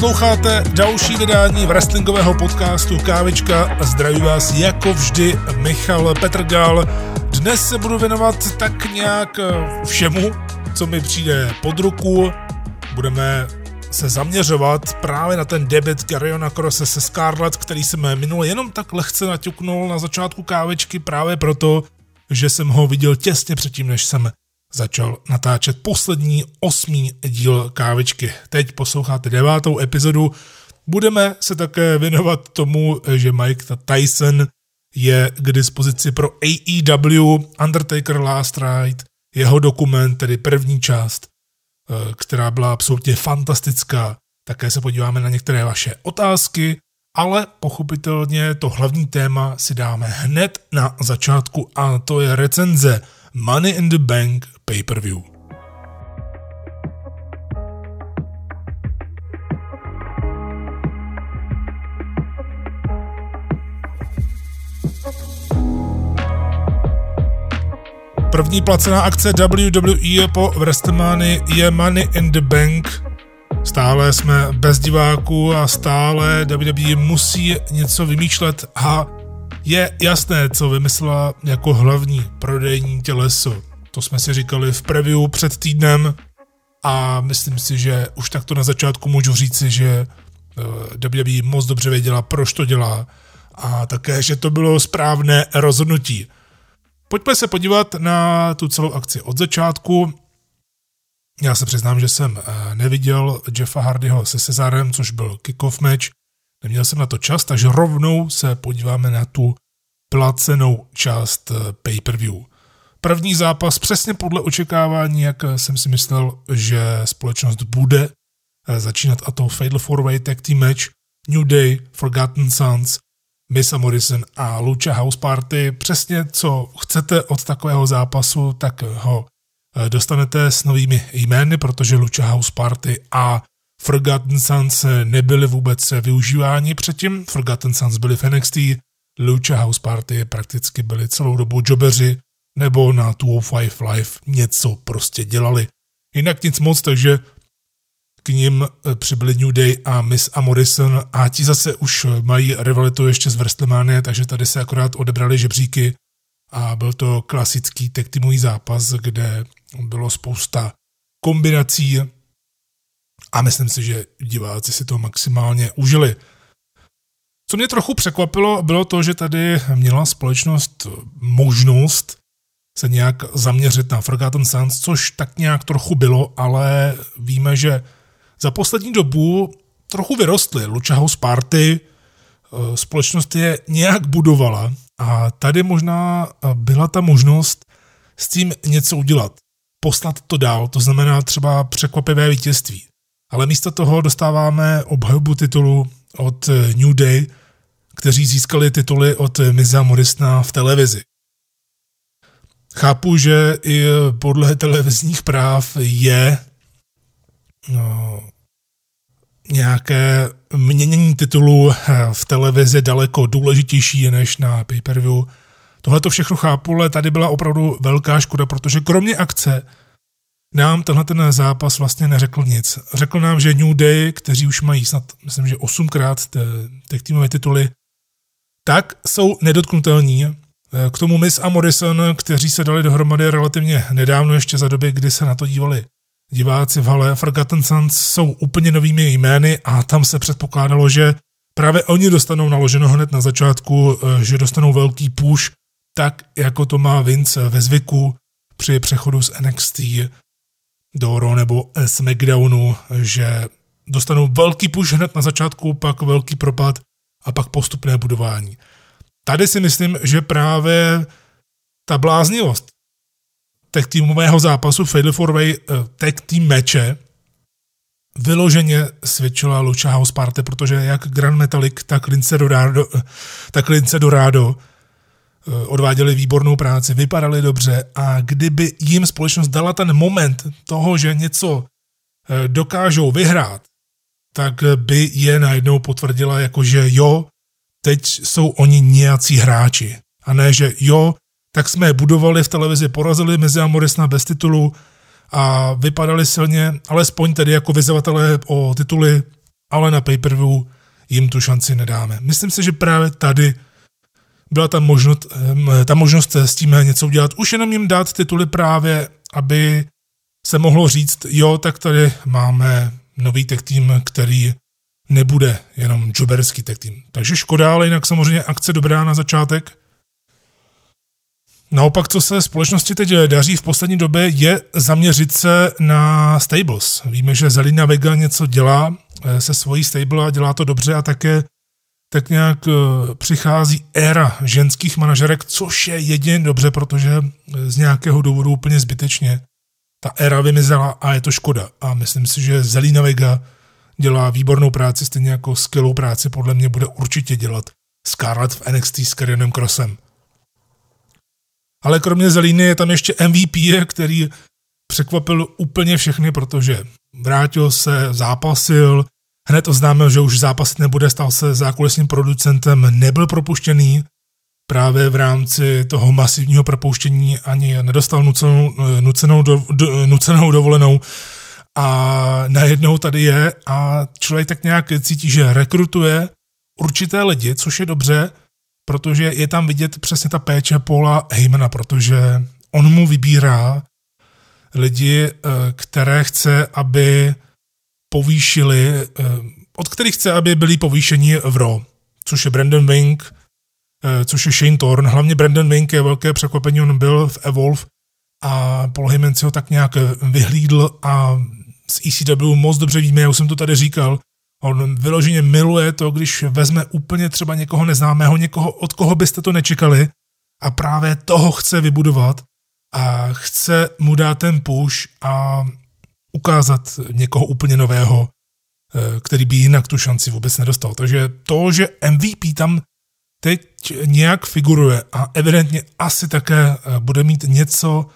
Posloucháte další vydání wrestlingového podcastu Kávička zdraví vás jako vždy Michal Petrgal. Dnes se budu věnovat tak nějak eh, všemu, co mi přijde pod ruku. Budeme se zaměřovat právě na ten debit Gariona Crosse se Scarlett, který jsem minule jenom tak lehce naťuknul na začátku kávečky právě proto, že jsem ho viděl těsně předtím, než jsem začal natáčet poslední osmý díl kávečky. Teď posloucháte devátou epizodu. Budeme se také věnovat tomu, že Mike Tyson je k dispozici pro AEW Undertaker Last Ride, jeho dokument, tedy první část, eh, která byla absolutně fantastická. Také se podíváme na některé vaše otázky, ale pochopitelně to hlavní téma si dáme hned na začátku a to je recenze Money in the Bank pay-per-view. První placená akce WWE po WrestleMania je Money in the Bank. Stále jsme bez diváků a stále WWE musí něco vymýšlet a je jasné, co vymyslela jako hlavní prodejní těleso. To jsme si říkali v preview před týdnem a myslím si, že už takto na začátku můžu říci, že eh, WWE moc dobře věděla, proč to dělá a také, že to bylo správné rozhodnutí. Pojďme se podívat na tu celou akci od začátku. Já se přiznám, že jsem eh, neviděl Jeffa Hardyho se Cezarem, což byl kickoff match. Neměl jsem na to čas, takže rovnou se podíváme na tu placenou část eh, pay-per-view. První zápas přesně podle očekávání, jak jsem si myslel, že společnost bude eh, začínat a to Fatal 4-Way Tag Team Match, New Day, Forgotten Sons, Misa Morrison a Lucha House Party. Přesně co chcete od takového zápasu, tak ho eh, dostanete s novými jmény, protože Lucha House Party a Forgotten Sons nebyly vůbec využíváni předtím. Forgotten Sons byli v NXT, Lucha House Party prakticky byli celou dobu jobeři, nebo na 205 Live něco prostě dělali. Jinak nic moc, takže k ním eh, přibyli New Day a Miss a Morrison a ti zase už mají rivalitu ještě z WrestleMania, takže tady se akorát odebrali žebříky a byl to klasický tag teamový zápas, kde bylo spousta kombinací a myslím si, že diváci si to maximálně užili. Co mě trochu překvapilo, bylo to, že tady měla společnost možnost se nějak zaměřit na Forgotten Sons, což tak nějak trochu bylo, ale víme, že za poslední dobu trochu vyrostly. Lucha House Party, eh, společnost je nějak budovala a tady možná eh, byla ta možnost s tím něco udělat. Poslat to dál, to znamená třeba překvapivé vítězství. Ale místo toho dostáváme obhajobu titulu od eh, New Day, kteří získali tituly od Miza Morrisona v televizi. Chápu, že i podle televizních práv je no, nějaké měnění titulu v televizi daleko důležitější než na pay-per-view. Tohle to všechno chápu, ale tady byla opravdu velká škoda, protože kromě akce nám tenhle ten zápas vlastně neřekl nic. Řekl nám, že New Day, kteří už mají snad, myslím, že osmkrát těch týmové tituly, tak jsou nedotknutelní k tomu Miss a Morrison, kteří se dali dohromady relativně nedávno, ještě za doby, kdy se na to dívali diváci v hale. Forgotten Sons jsou úplně novými jmény a tam se předpokládalo, že právě oni dostanou naloženo hned na začátku, eh, že dostanou velký push, tak jako to má Vince ve zvyku při přechodu z NXT do Raw nebo SmackDownu, že dostanou velký push hned na začátku, pak velký propad a pak postupné budování. Tady si myslím, že právě ta bláznivost tech týmového zápasu Fatal 4-Way uh, tech team meče vyloženě svědčila Lucha House Party, protože jak Grand Metallic, tak Lince Dorado, uh, tak Lince Dorado uh, odváděli výbornou práci, vypadali dobře a kdyby jim společnost dala ten moment toho, že něco dokážou vyhrát, tak by je najednou potvrdila jako, že jo, teď jsou oni nějací hráči. A ne, že jo, tak jsme je budovali v televizi, porazili mezi Amorisna bez titulu a vypadali silně, alespoň tedy jako vyzvatelé o tituly ale na pay-per-view jim tu šanci nedáme. Myslím si, že právě tady byla ta možnost, ta možnost s tím něco udělat. Už jenom jim dát tituly právě, aby se mohlo říct, jo, tak tady máme nový tech tým, který nebude jenom joberský tech tým. Takže škoda, ale jinak samozřejmě akce dobrá na začátek. Naopak, co se společnosti teď daří v poslední době, je zaměřit se na stables. Víme, že Zelina Vega něco dělá eh, se svojí stable a dělá to dobře a také tak nějak eh, přichází éra ženských manažerek, což je jedině dobře, protože z nějakého důvodu úplně zbytečně ta éra vymizela a je to škoda. A myslím si, že Zelina Vega dělá výbornou práci, stejně jako skvělou práci podle mě bude určitě dělat Scarlett v NXT s Karionem Crossem. Ale kromě Zelíny je tam ještě MVP, který překvapil úplně všechny, protože vrátil se, zápasil, hned oznámil, že už zápasit nebude, stal se zákulisním producentem, nebyl propuštěný, právě v rámci toho masivního propouštění ani nedostal nucenou, nucenou, do, do, nucenou dovolenou a najednou tady je a člověk tak nějak cítí, že rekrutuje určité lidi, což je dobře, protože je tam vidět přesně ta péče Paula Heymana, protože on mu vybírá lidi, eh, které chce, aby povýšili, eh, od kterých chce, aby byli povýšeni v RO, což je Brandon Wink, eh, což je Shane Thorn. Hlavně Brandon Wink je velké překvapení, on byl v Evolve a Paul Heyman si ho tak nějak vyhlídl a z ECW moc dobře víme, já už jsem to tady říkal, On vyloženě miluje to, když vezme úplně třeba někoho neznámého, někoho, od koho byste to nečekali a právě toho chce vybudovat a chce mu dát ten push a ukázat někoho úplně nového, eh, který by jinak tu šanci vůbec nedostal. Takže to, že MVP tam teď nějak figuruje a evidentně asi také eh, bude mít něco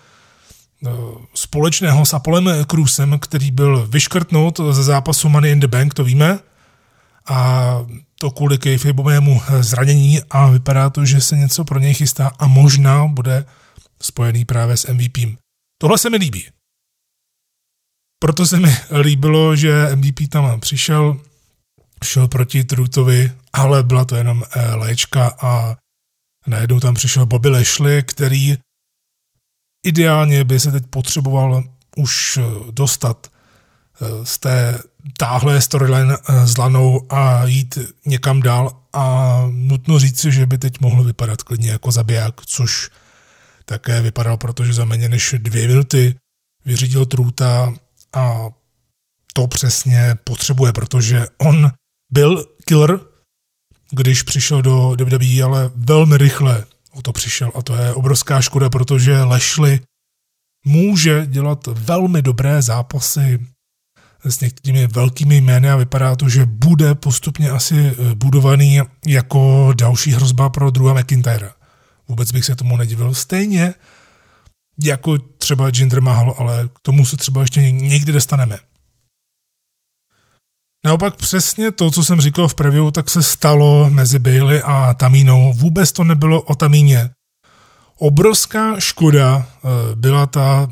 společného s Apolem Cruzem, který byl vyškrtnut ze zápasu Money in the Bank, to víme, a to kvůli kejfejbovému zranění a vypadá to, že se něco pro něj chystá a možná bude spojený právě s MVP. Tohle se mi líbí. Proto se mi líbilo, že MVP tam přišel, šel proti Trutovi, ale byla to jenom eh, léčka a najednou tam přišel Bobby Lashley, který Ideálně by se teď potřeboval už eh, dostat eh, z té táhlé storyline eh, s Lanou a jít někam dál a nutno říct, že by teď mohl vypadat klidně jako zabiják, což také vypadalo, protože za méně než dvě minuty vyřídil Trůta a to přesně potřebuje, protože on byl killer, když přišel do WWE, ale velmi rychle o to přišel a to je obrovská škoda, protože Lešli může dělat velmi dobré zápasy s některými velkými jmény a vypadá to, že bude postupně asi eh, budovaný jako další hrozba pro druhá McIntyre. Vůbec bych se tomu nedivil. Stejně jako třeba Jinder Mahal, ale k tomu se třeba ještě někdy dostaneme. Naopak přesně to, co jsem říkal v preview, tak se stalo mezi Bailey a Tamínou. Vůbec to nebylo o Tamíně. Obrovská škoda eh, byla ta,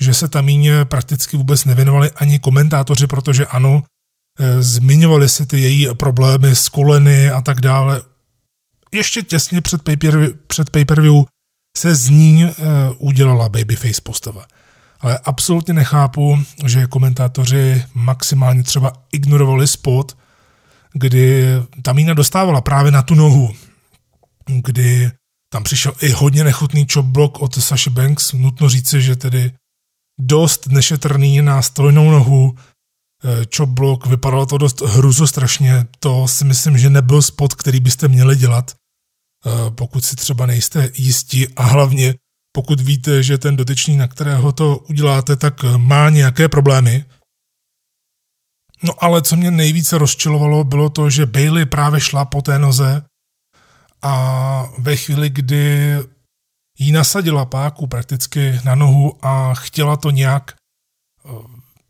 že se Tamíně prakticky vůbec nevěnovali ani komentátoři, protože ano, eh, zmiňovali si ty její problémy s koleny a tak dále. Ještě těsně před pay-per-view, před pay-per-view se z ní uh, udělala babyface postava ale absolutně nechápu, že komentátoři maximálně třeba ignorovali spot, kdy Tamína dostávala právě na tu nohu, kdy tam přišel i hodně nechutný chop block od Sasha Banks, nutno říci, že tedy dost nešetrný na stojnou nohu, eh, chop block, vypadalo to dost hruzo strašně, to si myslím, že nebyl spot, který byste měli dělat, eh, pokud si třeba nejste jistí a hlavně pokud víte, že ten dotyčný, na kterého to uděláte, tak má nějaké problémy. No ale co mě nejvíce rozčilovalo, bylo to, že Bailey právě šla po té noze a ve chvíli, kdy jí nasadila páku prakticky na nohu a chtěla to nějak, eh,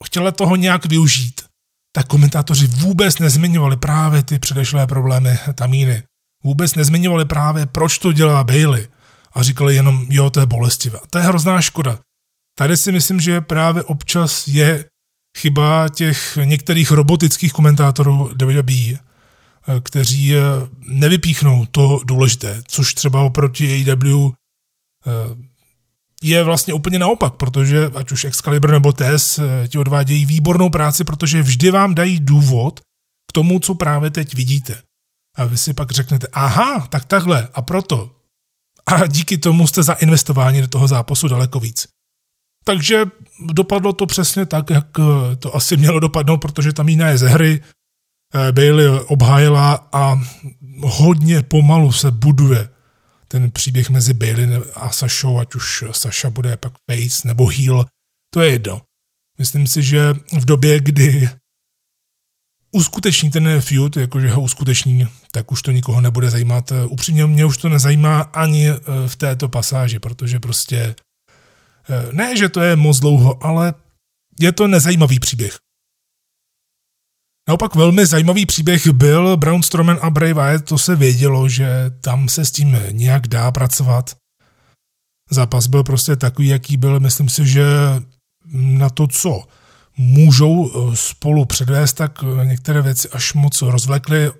chtěla toho nějak využít, tak komentátoři vůbec nezmiňovali právě ty předešlé problémy Tamíny. Vůbec nezmiňovali právě, proč to dělá Bailey a říkali jenom, jo, to je bolestivé. To je hrozná škoda. Tady si myslím, že právě občas je chyba těch některých robotických komentátorů WWE, kteří nevypíchnou to důležité, což třeba oproti AEW je vlastně úplně naopak, protože ať už Excalibur nebo TES ti odvádějí výbornou práci, protože vždy vám dají důvod k tomu, co právě teď vidíte. A vy si pak řeknete, aha, tak takhle, a proto. A díky tomu jste zainvestováni do toho zápasu daleko víc. Takže dopadlo to přesně tak, jak to asi mělo dopadnout, protože tam jiná je ze hry. Eh, Bailey obhájila a hodně pomalu se buduje ten příběh mezi Bailey a Sašou, ať už Saša bude pak face nebo heel, to je jedno. Myslím si, že v době, kdy uskuteční ten feud, jakože ho uskuteční, tak už to nikoho nebude zajímat. Upřímně mě už to nezajímá ani eh, v této pasáži, protože prostě eh, ne, že to je moc dlouho, ale je to nezajímavý příběh. Naopak velmi zajímavý příběh byl Brown Strowman a Bray Wyatt, to se vědělo, že tam se s tím nějak dá pracovat. Zápas byl prostě takový, jaký byl, myslím si, že na to, co můžou eh, spolu předvést, tak eh, některé věci až moc rozvlekly,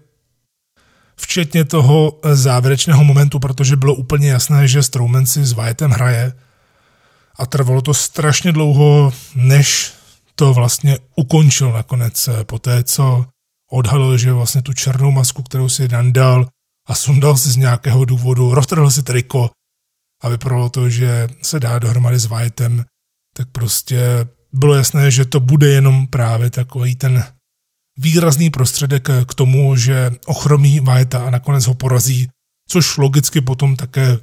včetně toho eh, závěrečného momentu, protože bylo úplně jasné, že Strowman si s Wyattem hraje a trvalo to strašně dlouho, než to vlastně ukončil nakonec po té, co odhalil, že vlastně tu černou masku, kterou si nandal a sundal si z nějakého důvodu, roztrhl si triko a vypadalo to, že se dá dohromady s Wyattem, tak prostě bylo jasné, že to bude jenom právě takový ten výrazný prostředek k tomu, že ochromí Vajeta a nakonec ho porazí, což logicky potom také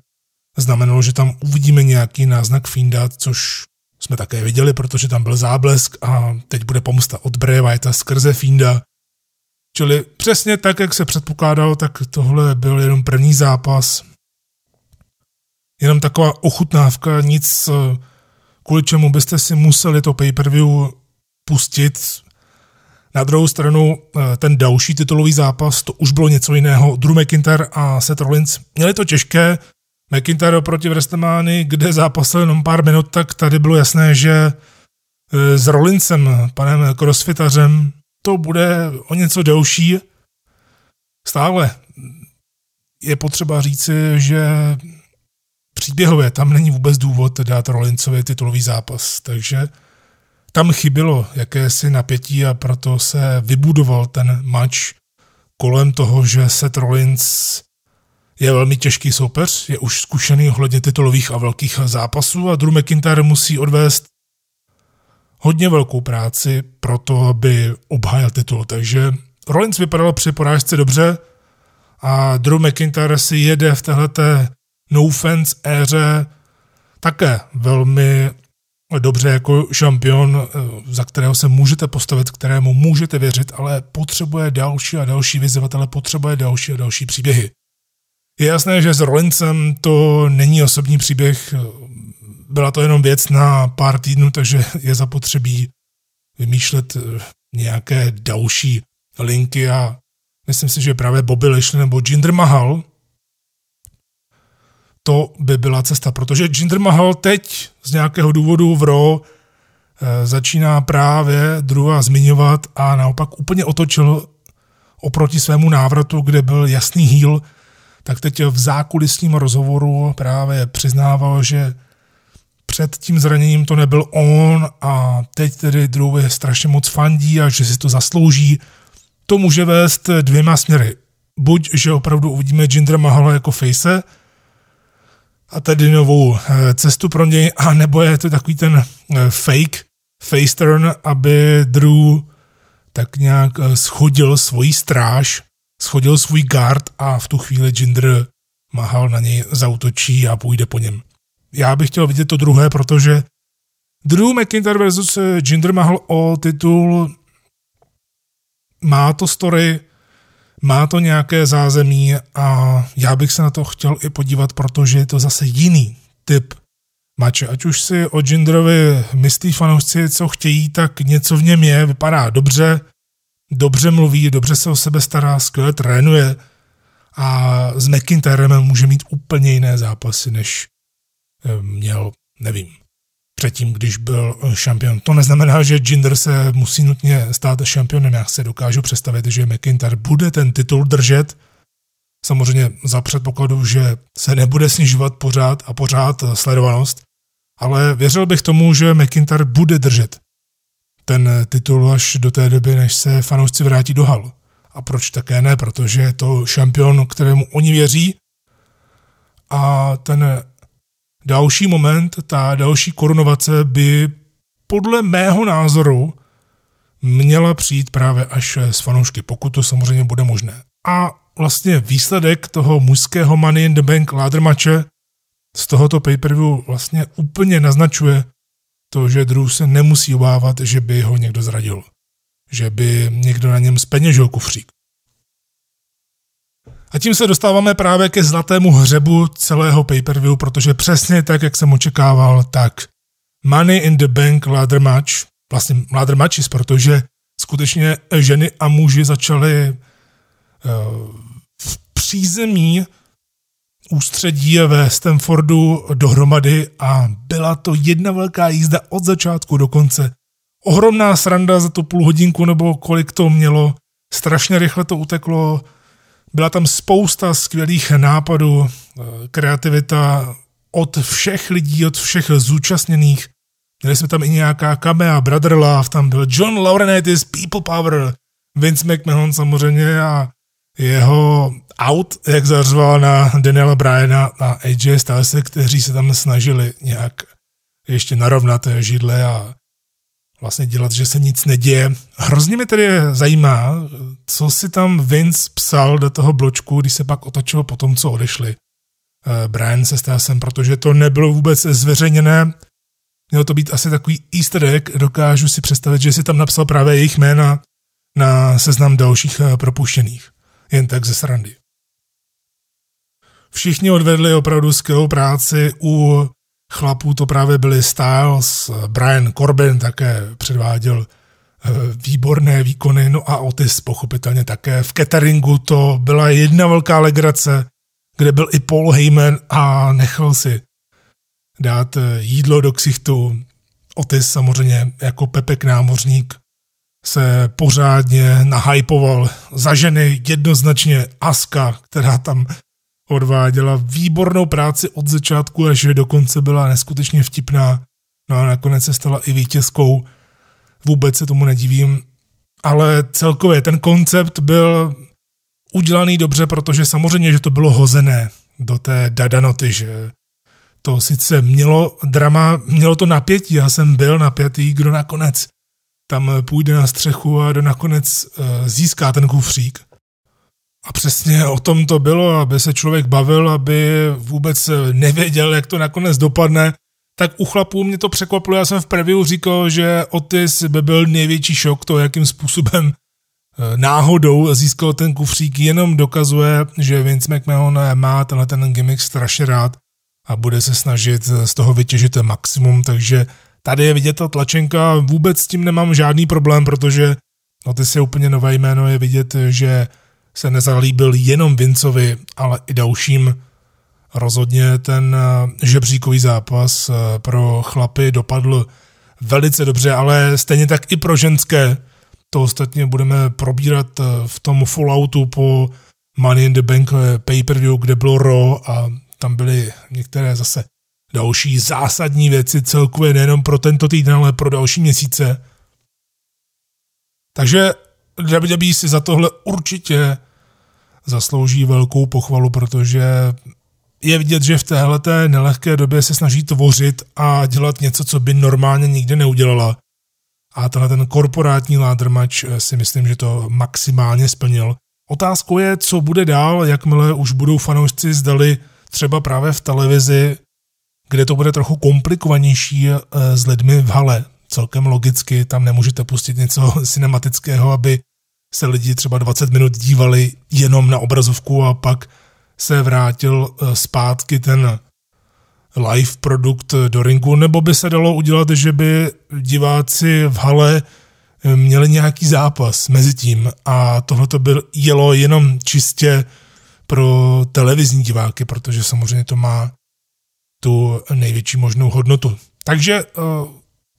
znamenalo, že tam uvidíme nějaký náznak Finda, což jsme také viděli, protože tam byl záblesk a teď bude pomsta od Bray Whitea skrze Finda. Čili přesně tak, jak se předpokládalo, tak tohle byl jenom první zápas. Jenom taková ochutnávka, nic kvůli čemu byste si museli to pay-per-view pustit. Na druhou stranu eh, ten další titulový zápas, to už bylo něco jiného. Drew McIntyre a Seth Rollins měli to těžké. McIntyre proti WrestleMania, kde zápasil jenom pár minut, tak tady bylo jasné, že eh, s Rollinsem, panem crossfitařem, to bude o něco delší. Stále je potřeba říci, že příběhově tam není vůbec důvod dát Rollinsovi titulový zápas, takže tam chybilo jakési napětí a proto se vybudoval ten match kolem toho, že Seth Rollins je velmi těžký soupeř, je už zkušený ohledně titulových a velkých zápasů a Drew McIntyre musí odvést hodně velkou práci pro to, aby obhájil titul. Takže Rollins vypadal při porážce dobře a Drew McIntyre si jede v téhleté no fans éře také velmi dobře jako šampion, eh, za kterého se můžete postavit, kterému můžete věřit, ale potřebuje další a další vyzývatele, potřebuje další a další příběhy. Je jasné, že s Rollincem to není osobní příběh, byla to jenom věc na pár týdnů, takže je zapotřebí vymýšlet eh, nějaké další linky a myslím si, že právě Bobby Lashley nebo Jinder Mahal, to by byla cesta, protože Jinder Mahal teď z nějakého důvodu v Raw eh, začíná právě druhá zmiňovat a naopak úplně otočil oproti svému návratu, kde byl jasný heel, tak teď v zákulisním rozhovoru právě přiznával, že před tím zraněním to nebyl on a teď tedy Drew strašně moc fandí a že si to zaslouží. To může vést dvěma směry. Buď, že opravdu uvidíme Jindra Mahala jako face, a tedy novou eh, cestu pro něj, a nebo je to takový ten eh, fake face turn, aby Drew tak nějak eh, schodil svoji stráž, schodil svůj guard a v tu chvíli Jinder Mahal na něj zautočí a půjde po něm. Já bych chtěl vidět to druhé, protože Drew McIntyre versus Jinder Mahal o titul má to story, má to nějaké zázemí a já bych se na to chtěl i podívat, protože je to zase jiný typ mače. Ať už si o Jinderovi myslí fanoušci, co chtějí, tak něco v něm je, vypadá dobře, dobře mluví, dobře se o sebe stará, skvěle trénuje a s McIntyrem může mít úplně jiné zápasy, než eh, měl, nevím, předtím, když byl šampion. To neznamená, že Jinder se musí nutně stát šampionem. Já se dokážu představit, že McIntyre bude ten titul držet, samozřejmě za předpokladu, že se nebude snižovat pořád a pořád sledovanost, ale věřil bych tomu, že McIntyre bude držet ten titul až do té doby, než se fanoušci vrátí do hal. A proč také ne? Protože je to šampion, kterému oni věří a ten další moment, ta další korunovace by podle mého názoru měla přijít právě až s fanoušky, pokud to samozřejmě bude možné. A vlastně výsledek toho mužského Money in the Bank ladder matche z tohoto pay-per-view vlastně úplně naznačuje to, že Drew se nemusí obávat, že by ho někdo zradil. Že by někdo na něm speněžil kufřík. A tím se dostáváme právě ke zlatému hřebu celého pay-per-view, protože přesně tak, jak jsem očekával, tak Money in the Bank ladder match, vlastně ladder matches, protože skutečně ženy a muži začali uh, v přízemí ústředí ve Stanfordu dohromady a byla to jedna velká jízda od začátku do konce. Ohromná sranda za tu půl hodinku nebo kolik to mělo. Strašně rychle to uteklo, byla tam spousta skvělých nápadů, eh, kreativita od všech lidí, od všech zúčastněných. Měli jsme tam i nějaká kamea, Brother Love, tam byl John Laurinaitis, People Power, Vince McMahon samozřejmě a jeho out, jak zařval na Daniela Bryana a AJ Styles, kteří se tam snažili nějak ještě narovnat židle a vlastně dělat, že se nic neděje. Hrozně mě tedy zajímá, co si tam Vince psal do toho bločku, když se pak otočil po tom, co odešli. Eh, Brian se Stasem, protože to nebylo vůbec zveřejněné. Mělo to být asi takový easter egg, dokážu si představit, že si tam napsal právě jejich jména na seznam dalších eh, propuštěných. Jen tak ze srandy. Všichni odvedli opravdu skvělou práci u chlapů to právě byli Styles, Brian Corbin také předváděl eh, výborné výkony, no a Otis pochopitelně také. V cateringu to byla jedna velká legrace, kde byl i Paul Heyman a nechal si dát eh, jídlo do ksichtu. Otis samozřejmě jako Pepek námořník se pořádně nahypoval za ženy jednoznačně Aska, která tam odváděla výbornou práci od začátku až do konce byla neskutečně vtipná. No a nakonec se stala i vítězkou. Vůbec se tomu nedivím. Ale celkově ten koncept byl udělaný dobře, protože samozřejmě, že to bylo hozené do té dadanoty, že to sice mělo drama, mělo to napětí, já jsem byl napětý, kdo nakonec tam půjde na střechu a kdo nakonec eh, získá ten kufřík. A přesně o tom to bylo, aby se člověk bavil, aby vůbec nevěděl, jak to nakonec dopadne. Tak u chlapů mě to překvapilo, já jsem v preview říkal, že Otis by byl největší šok to, jakým způsobem eh, náhodou získal ten kufřík, jenom dokazuje, že Vince McMahon má tenhle ten gimmick strašně rád a bude se snažit z toho vytěžit maximum, takže tady je vidět ta tlačenka, vůbec s tím nemám žádný problém, protože Otis je úplně nové jméno, je vidět, že se nezalíbil jenom Vincovi, ale i dalším. Rozhodně ten eh, žebříkový zápas eh, pro chlapy dopadl velice dobře, ale stejně tak i pro ženské. To ostatně budeme probírat eh, v tom Falloutu po Money in the Bank pay-per-view, kde bylo Raw a tam byly některé zase další zásadní věci celkově nejenom pro tento týden, ale pro další měsíce. Takže WWE si za tohle určitě zaslouží velkou pochvalu, protože je vidět, že v téhle nelehké době se snaží tvořit a dělat něco, co by normálně nikdy neudělala. A tenhle ten korporátní match eh, si myslím, že to maximálně splnil. Otázkou je, co bude dál, jakmile už budou fanoušci zdali třeba právě v televizi, kde to bude trochu komplikovanější eh, s lidmi v hale. Celkem logicky, tam nemůžete pustit něco cinematického, aby se lidi třeba 20 minut dívali jenom na obrazovku a pak se vrátil eh, zpátky ten live produkt do ringu, nebo by se dalo udělat, že by diváci v hale eh, měli nějaký zápas mezi tím a tohle to byl jelo jenom čistě pro televizní diváky, protože samozřejmě to má tu největší možnou hodnotu. Takže uh,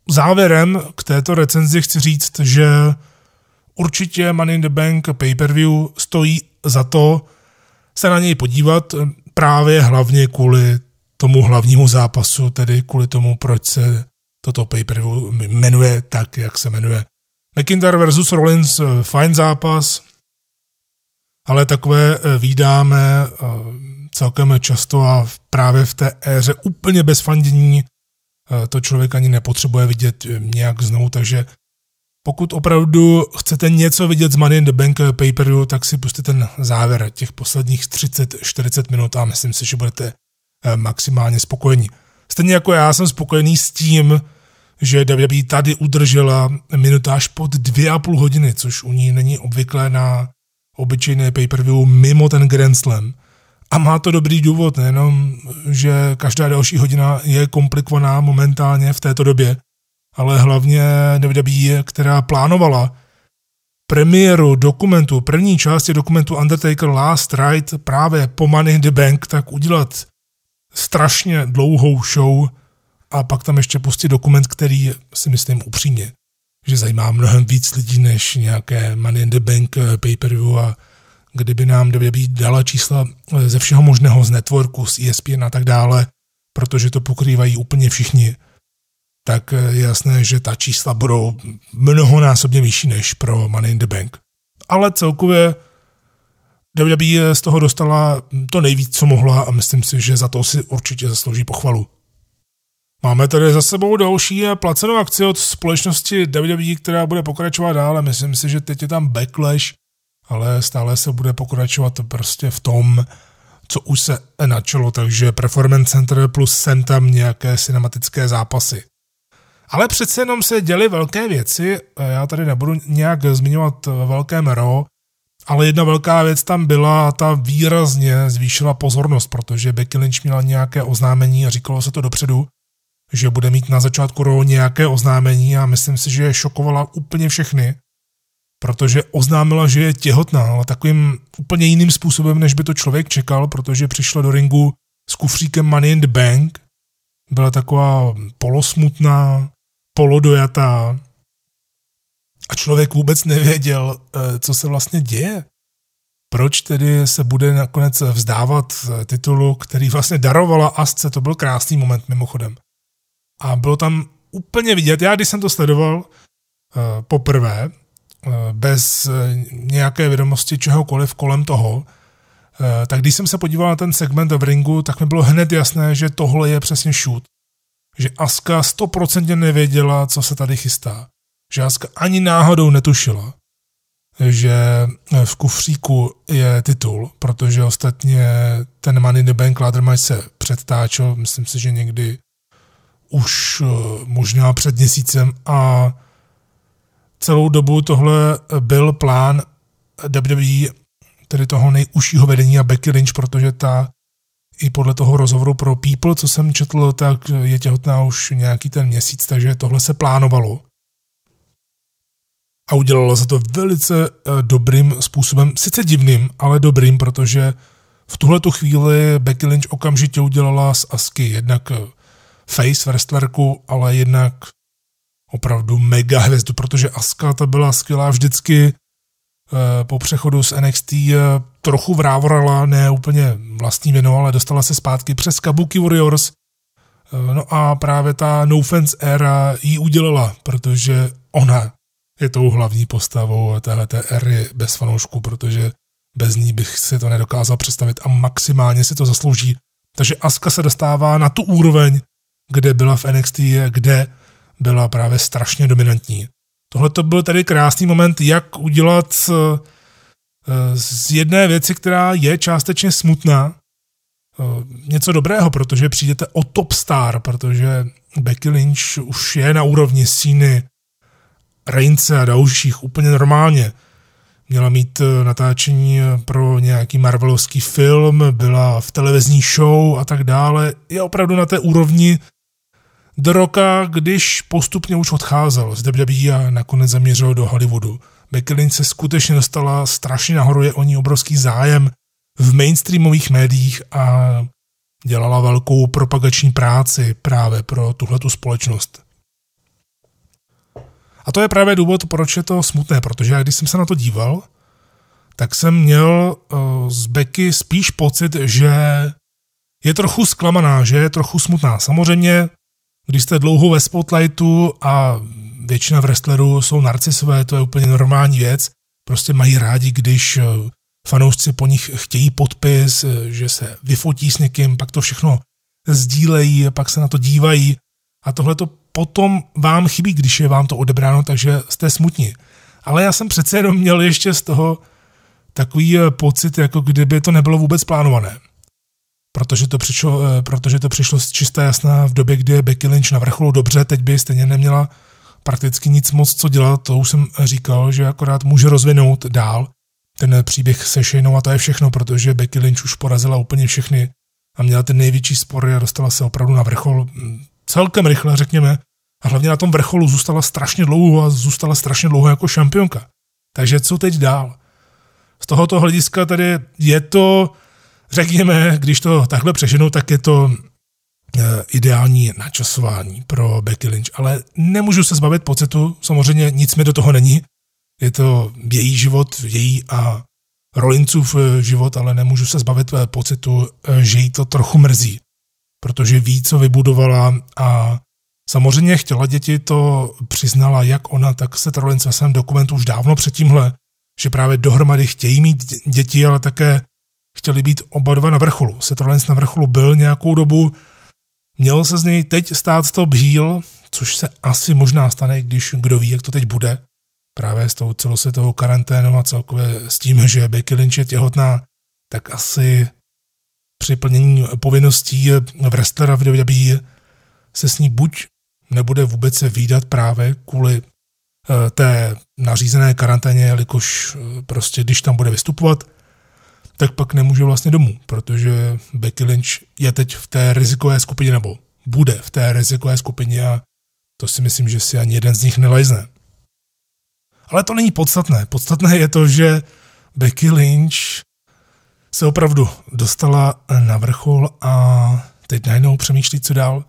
závěrem k této recenzi chci říct, že určitě Money in the Bank pay-per-view stojí za to se na něj podívat právě hlavně kvůli tomu hlavnímu zápasu, tedy kvůli tomu, proč se toto pay-per-view jmenuje tak, jak se jmenuje. McIntyre versus Rollins, eh, fajn zápas, ale takové eh, výdáme eh, celkem často a právě v té éře úplně bez fandění to člověk ani nepotřebuje vidět nějak znovu, takže pokud opravdu chcete něco vidět z Money in the Bank pay per tak si pustíte ten závěr těch posledních 30-40 minut a myslím si, že budete maximálně spokojení. Stejně jako já jsem spokojený s tím, že WWE tady udržela minutáž pod dvě a půl hodiny, což u ní není obvyklé na obyčejné pay-per-view mimo ten Grand Slam. A má to dobrý důvod, nejenom, že každá další hodina je komplikovaná momentálně v této době, ale hlavně WWE, která plánovala premiéru dokumentu, první části dokumentu Undertaker Last Ride právě po Money in the Bank, tak udělat strašně dlouhou show a pak tam ještě pustit dokument, který si myslím upřímně, že zajímá mnohem víc lidí než nějaké Money in the Bank eh, pay-per-view a kdyby nám WWE dala čísla eh, ze všeho možného z networku, z ESPN a tak dále, protože to pokrývají úplně všichni, tak eh, je jasné, že ta čísla budou mnohonásobně vyšší než pro Money in the Bank. Ale celkově WWE z toho dostala to nejvíc, co mohla a myslím si, že za to si určitě zaslouží pochvalu. Máme tady za sebou další placenou akci od společnosti WWE, která bude pokračovat dále. Myslím si, že teď je tam backlash, ale stále se bude pokračovat prostě v tom, co už se načalo, takže Performance Center plus sem tam nějaké cinematické zápasy. Ale přece jenom se děly velké věci, já tady nebudu nějak zmiňovat velké Raw, ale jedna velká věc tam byla a ta výrazně zvýšila pozornost, protože Becky Lynch měla nějaké oznámení a říkalo se to dopředu, že bude mít na začátku Raw nějaké oznámení a myslím si, že je šokovala úplně všechny, protože oznámila, že je těhotná, ale takovým úplně jiným způsobem, než by to člověk čekal, protože přišla do ringu s kufříkem Money in the Bank, byla taková polosmutná, polodojatá a člověk vůbec nevěděl, eh, co se vlastně děje. Proč tedy se bude nakonec vzdávat eh, titulu, který vlastně darovala Asce, to byl krásný moment mimochodem. A bylo tam úplně vidět, já když jsem to sledoval uh, poprvé, bez uh, nějaké vědomosti čehokoliv kolem toho, uh, tak když jsem se podíval na ten segment v ringu, tak mi bylo hned jasné, že tohle je přesně shoot. Že Aska stoprocentně nevěděla, co se tady chystá. Že Aska ani náhodou netušila, že v kufříku je titul, protože ostatně ten Money the Bank ladder se předtáčel, myslím si, že někdy už eh, možná před měsícem a celou dobu tohle byl plán WWE, tedy toho nejužšího vedení a Becky Lynch, protože ta i podle toho rozhovoru pro People, co jsem četl, tak je těhotná už nějaký ten měsíc, takže tohle se plánovalo. A udělala se to velice eh, dobrým způsobem, sice divným, ale dobrým, protože v tuhle chvíli Becky Lynch okamžitě udělala z Asky jednak eh, face wrestlerku, ale jednak opravdu mega hvězdu, protože Aska ta byla skvělá vždycky eh, po přechodu z NXT eh, trochu vrávorala, ne úplně vlastní vinou, ale dostala se zpátky přes Kabuki Warriors. Eh, no a právě ta No Fans era jí udělala, protože ona je tou hlavní postavou téhleté éry bez fanoušků, protože bez ní bych si to nedokázal představit a maximálně si to zaslouží. Takže Aska se dostává na tu úroveň, kde byla v NXT, kde byla právě strašně dominantní. Tohle to byl tady krásný moment, jak udělat eh, z jedné věci, která je částečně smutná, eh, něco dobrého, protože přijdete o top star, protože Becky Lynch už je na úrovni síny Reince a dalších úplně normálně. Měla mít eh, natáčení pro nějaký marvelovský film, byla v televizní show a tak dále. Je opravdu na té úrovni, do roka, když postupně už odcházel z WWE a nakonec zaměřil do Hollywoodu. Becky Lynch se skutečně dostala strašně nahoru, je o ní obrovský zájem v mainstreamových médiích a dělala velkou propagační práci právě pro tuhletu společnost. A to je právě důvod, proč je to smutné, protože já když jsem se na to díval, tak jsem měl uh, z Becky spíš pocit, že je trochu zklamaná, že je trochu smutná. Samozřejmě, když jste dlouho ve spotlightu a většina wrestlerů jsou narcisové, to je úplně normální věc, prostě mají rádi, když fanoušci po nich chtějí podpis, že se vyfotí s někým, pak to všechno sdílejí, pak se na to dívají a tohle to potom vám chybí, když je vám to odebráno, takže jste smutní. Ale já jsem přece jenom měl ještě z toho takový pocit, jako kdyby to nebylo vůbec plánované. Protože to přišlo, protože to přišlo z čisté jasná v době, kdy je Becky Lynch na vrcholu dobře, teď by stejně neměla prakticky nic moc co dělat, to už jsem říkal, že akorát může rozvinout dál ten příběh se Shaneou a to je všechno, protože Becky Lynch už porazila úplně všechny a měla ten největší spor a dostala se opravdu na vrchol mm, celkem rychle, řekněme, a hlavně na tom vrcholu zůstala strašně dlouho a zůstala strašně dlouho jako šampionka. Takže co teď dál? Z tohoto hlediska tady je to, řekněme, když to takhle přeženu, tak je to eh, ideální načasování pro Becky Lynch, ale nemůžu se zbavit pocitu, samozřejmě nic mi do toho není, je to její život, její a Rollincův eh, život, ale nemůžu se zbavit eh, pocitu, že jí to trochu mrzí, protože ví, co vybudovala a samozřejmě chtěla děti, to přiznala jak ona, tak se Rollins ve svém dokumentu už dávno předtímhle, že právě dohromady chtějí mít děti, ale také chtěli být oba dva na vrcholu. Seth Rollins na vrcholu byl nějakou dobu, měl se z něj teď stát to bhíl, což se asi možná stane, když kdo ví, jak to teď bude právě s tou celosvětovou karanténou a celkově s tím, že Becky Lynch je těhotná, tak asi při plnění povinností wrestlera v WWE se s ní buď nebude vůbec se výdat právě kvůli eh, té nařízené karanténě, jelikož eh, prostě když tam bude vystupovat, tak pak nemůže vlastně domů, protože Becky Lynch je teď v té rizikové skupině, nebo bude v té rizikové skupině a to si myslím, že si ani jeden z nich nelajzne. Ale to není podstatné. Podstatné je to, že Becky Lynch se opravdu dostala na vrchol a teď najednou přemýšlí, co dál.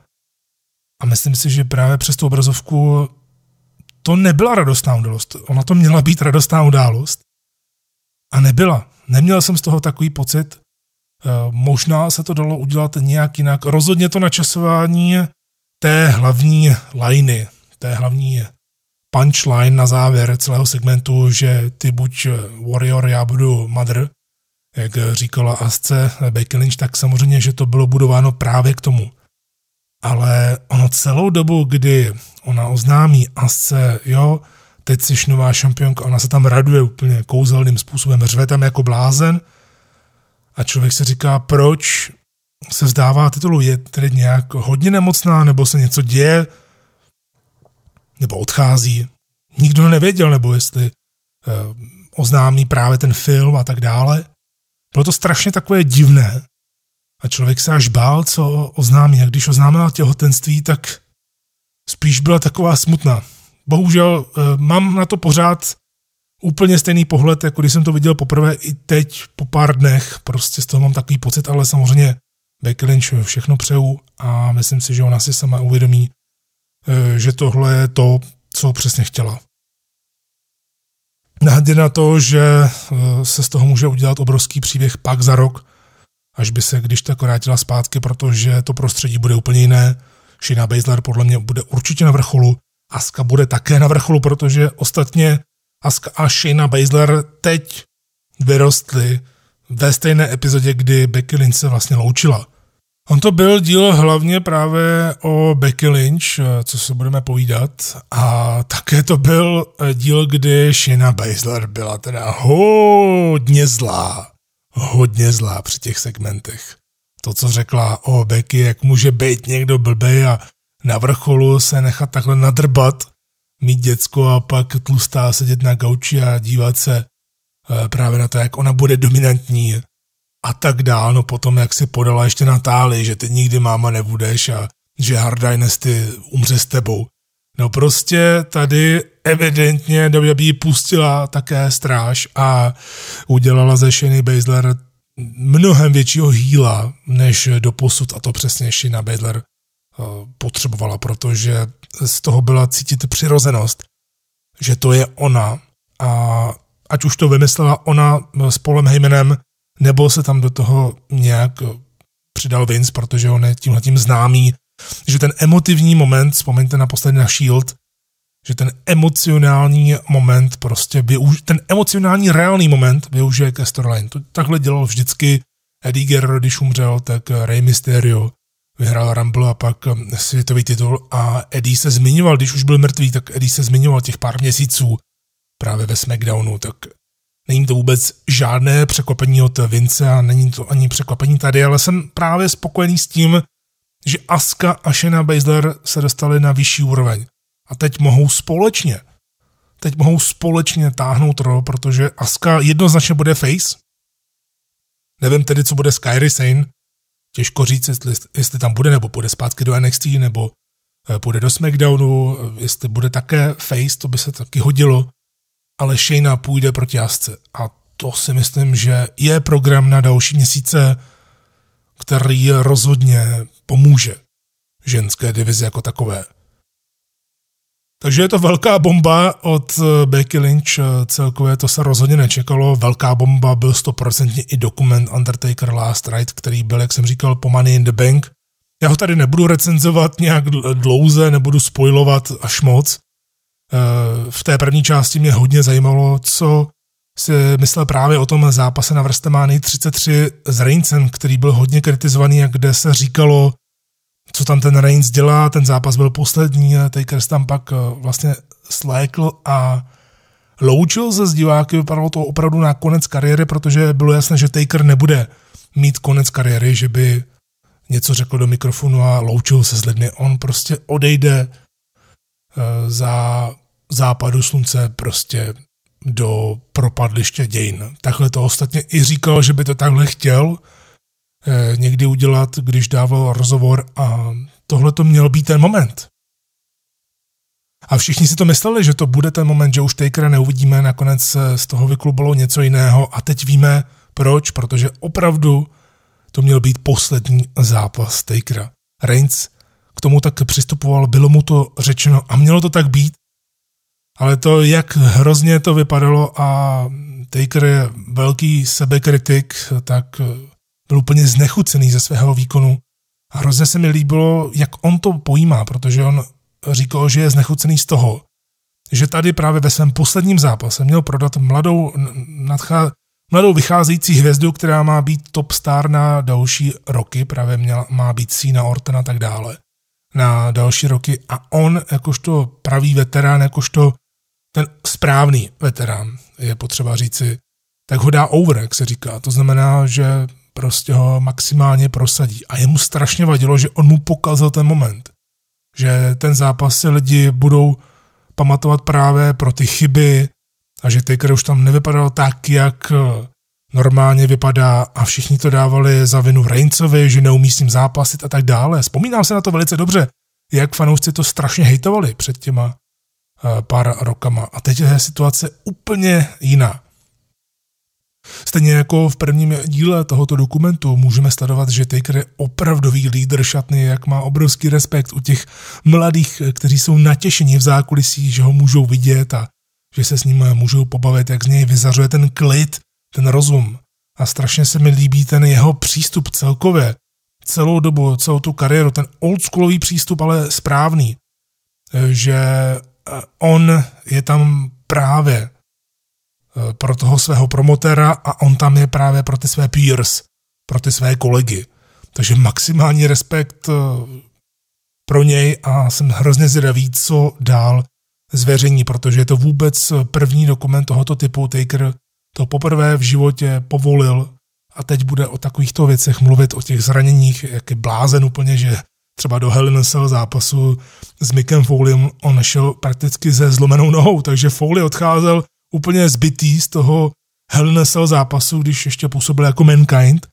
A myslím si, že právě přes tu obrazovku to nebyla radostná událost. Ona to měla být radostná událost. A nebyla. Neměl jsem z toho takový pocit. Eh, možná se to dalo udělat nějak jinak. Rozhodně to načasování té hlavní liney, té hlavní punchline na závěr celého segmentu, že ty buď warrior, já budu mother, jak říkala Asce Becky Lynch, tak samozřejmě, že to bylo budováno právě k tomu. Ale ono celou dobu, kdy ona oznámí Asce, jo, teď jsi nová šampionka, ona se tam raduje úplně kouzelným způsobem, řve tam jako blázen a člověk se říká, proč se vzdává titulu, je tedy nějak hodně nemocná, nebo se něco děje, nebo odchází. Nikdo nevěděl, nebo jestli eh, oznámí právě ten film a tak dále. Bylo to strašně takové divné. A člověk se až bál, co oznámí. A když oznámila těhotenství, tak spíš byla taková smutná. Bohužel eh, mám na to pořád úplně stejný pohled, jako když jsem to viděl poprvé i teď po pár dnech. Prostě z toho mám takový pocit, ale samozřejmě Becky Lynch všechno přeju a myslím si, že ona si sama uvědomí, Eh, že tohle je to, co přesně chtěla. Nehledě na to, že eh, se z toho může udělat obrovský příběh pak za rok, až by se když tak vrátila zpátky, protože to prostředí bude úplně jiné. Shina Baszler podle mě bude určitě na vrcholu, Aska bude také na vrcholu, protože ostatně Aska a Shayna Baszler teď vyrostly ve stejné epizodě, kdy Becky Lynch se vlastně loučila. On to byl díl hlavně právě o Becky Lynch, co se budeme povídat, a také to byl díl, kdy Shayna Baszler byla teda hodně zlá. Hodně zlá při těch segmentech. To, co řekla o Becky, jak může být někdo blbej a na vrcholu se nechat takhle nadrbat, mít děcko a pak tlustá sedět na gauči a dívat se eh, právě na to, jak ona bude dominantní a tak dál. No potom, jak si podala ještě Natáli, že ty nikdy máma nebudeš a že Hard Dynasty umře s tebou. No prostě tady evidentně WWE pustila také stráž a udělala ze Shayny Baszler mnohem většího hýla, než do posud, a to přesně Shina Baszler potřebovala, protože z toho byla cítit přirozenost, že to je ona a ať už to vymyslela ona s Polem Heymanem, nebo se tam do toho nějak přidal Vince, protože on je tímhle tím známý, že ten emotivní moment, vzpomeňte naposledy na Shield, že ten emocionální moment prostě využ, ten emocionální reálný moment využije ke storyline. To takhle dělal vždycky Eddie Guerrero, když umřel, tak Rey Mysterio vyhrál Rumble a pak světový titul a Eddie se zmiňoval, když už byl mrtvý, tak Eddie se zmiňoval těch pár měsíců právě ve SmackDownu, tak není to vůbec žádné překvapení od Vince a není to ani překvapení tady, ale jsem právě spokojený s tím, že Aska a Shayna Baszler se dostali na vyšší úroveň. A teď mohou společně, teď mohou společně táhnout rol, protože Aska jednoznačně bude face. Nevím tedy, co bude Skyry Sane. Těžko říct, jestli, jestli tam bude, nebo bude zpátky do NXT, nebo eh, půjde do SmackDownu, jestli bude také face, to by se taky hodilo. Ale Shayna půjde proti Asce. A to si myslím, že je program na další měsíce, který rozhodně pomůže ženské divizi jako takové. Takže je to velká bomba od eh, Becky Lynch, eh, celkově to se rozhodně nečekalo. Velká bomba byl stoprocentně i dokument Undertaker Last Ride, který byl, jak jsem říkal, po Money in the Bank. Já ho tady nebudu recenzovat nějak dlouze, nebudu spoilovat až moc. Eh, v té první části mě hodně zajímalo, co si myslel právě o tom zápase na Vrstemány 33 s Reincem, který byl hodně kritizovaný a kde se říkalo, co tam ten Reigns dělá, ten zápas byl poslední, Taker tam pak eh, vlastně slékl a loučil se s diváky, vypadalo to opravdu na konec kariéry, protože bylo jasné, že Taker nebude mít konec kariéry, že by něco řekl do mikrofonu a loučil se s lidmi. On prostě odejde eh, za západu slunce prostě do propadliště dějin. Takhle to ostatně i říkal, že by to takhle chtěl, někdy udělat, když dával rozhovor a tohle to měl být ten moment. A všichni si to mysleli, že to bude ten moment, že už Takera neuvidíme, nakonec z toho vyklubalo něco jiného a teď víme proč, protože opravdu to měl být poslední zápas Takera. Reigns k tomu tak přistupoval, bylo mu to řečeno a mělo to tak být, ale to, jak hrozně to vypadalo a Taker je velký sebekritik, tak byl úplně znechucený ze svého výkonu a hrozně se mi líbilo, jak on to pojímá, protože on říkal, že je znechucený z toho, že tady právě ve svém posledním zápase měl prodat mladou, nadchá, mladou vycházející hvězdu, která má být top star na další roky, právě měla, má být Sina Orton a tak dále, na další roky a on, jakožto pravý veterán, jakožto ten správný veterán, je potřeba říci, tak ho dá over, jak se říká. To znamená, že prostě ho maximálně prosadí. A jemu strašně vadilo, že on mu pokazil ten moment. Že ten zápas si lidi budou pamatovat právě pro ty chyby a že Taker už tam nevypadal tak, jak eh, normálně vypadá a všichni to dávali za vinu Reincovi, že neumí s ním zápasit a tak dále. Vzpomínám se na to velice dobře, jak fanoušci to strašně hejtovali před těma eh, pár rokama. A teď je situace úplně jiná. Stejně jako v prvním díle tohoto dokumentu můžeme sledovat, že Taker je opravdový lídr šatny, jak má obrovský respekt u těch mladých, kteří jsou natěšení v zákulisí, že ho můžou vidět a že se s ním můžou pobavit, jak z něj vyzařuje ten klid, ten rozum. A strašně se mi líbí ten jeho přístup celkově, celou dobu, celou tu kariéru, ten oldschoolový přístup, ale správný, že on je tam právě Eh, pro toho svého promotéra a on tam je právě pro ty své peers, pro ty své kolegy. Takže maximální respekt eh, pro něj a jsem hrozně zvědavý, co dál zveřejní, protože je to vůbec první dokument tohoto typu. Taker to poprvé v životě povolil a teď bude o takovýchto věcech mluvit, o těch zraněních, jak je blázen úplně, že třeba do Hell in zápasu s Mickem Foleyem on šel prakticky ze zlomenou nohou, takže Foley odcházel úplně zbytý z toho Hell in zápasu, když ještě působil jako Mankind,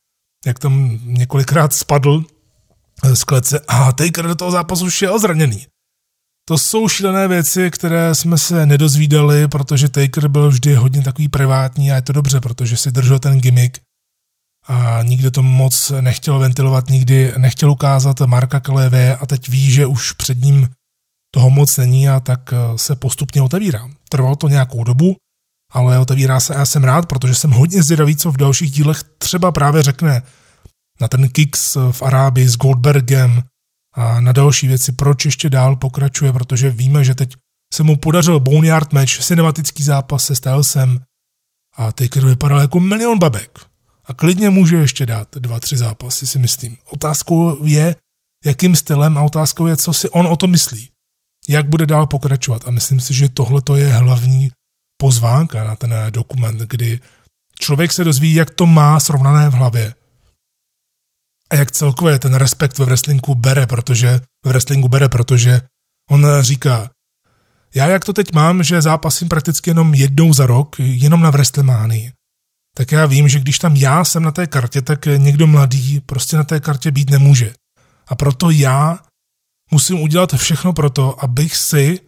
jak tam několikrát spadl z klece a Taker do toho zápasu šel zraněný. To jsou šílené věci, které jsme se nedozvídali, protože Taker byl vždy hodně takový privátní a je to dobře, protože si držel ten gimmick a nikdo to moc nechtěl ventilovat, nikdy nechtěl ukázat Marka Kaleve a teď ví, že už před ním toho moc není a tak eh, se postupně otevírá. Trvalo to nějakou dobu, ale otevírá se a já jsem rád, protože jsem hodně zvědavý, co v dalších dílech třeba právě řekne na ten Kicks v Arábii s Goldbergem a na další věci, proč ještě dál pokračuje, protože víme, že teď se mu podařil Boneyard match, cinematický zápas se Stylesem a Taker vypadal jako milion babek. A klidně může ještě dát dva, tři zápasy, si myslím. Otázkou je, jakým stylem a otázkou je, co si on o to myslí. Jak bude dál pokračovat. A myslím si, že tohle to je hlavní pozvánka na ten dokument, kdy člověk se dozví, jak to má srovnané v hlavě. A jak celkově ten respekt ve wrestlingu bere, protože v wrestlingu bere, protože on říká, já jak to teď mám, že zápasím prakticky jenom jednou za rok, jenom na WrestleManii, tak já vím, že když tam já jsem na té kartě, tak někdo mladý prostě na té kartě být nemůže. A proto já musím udělat všechno pro to, abych si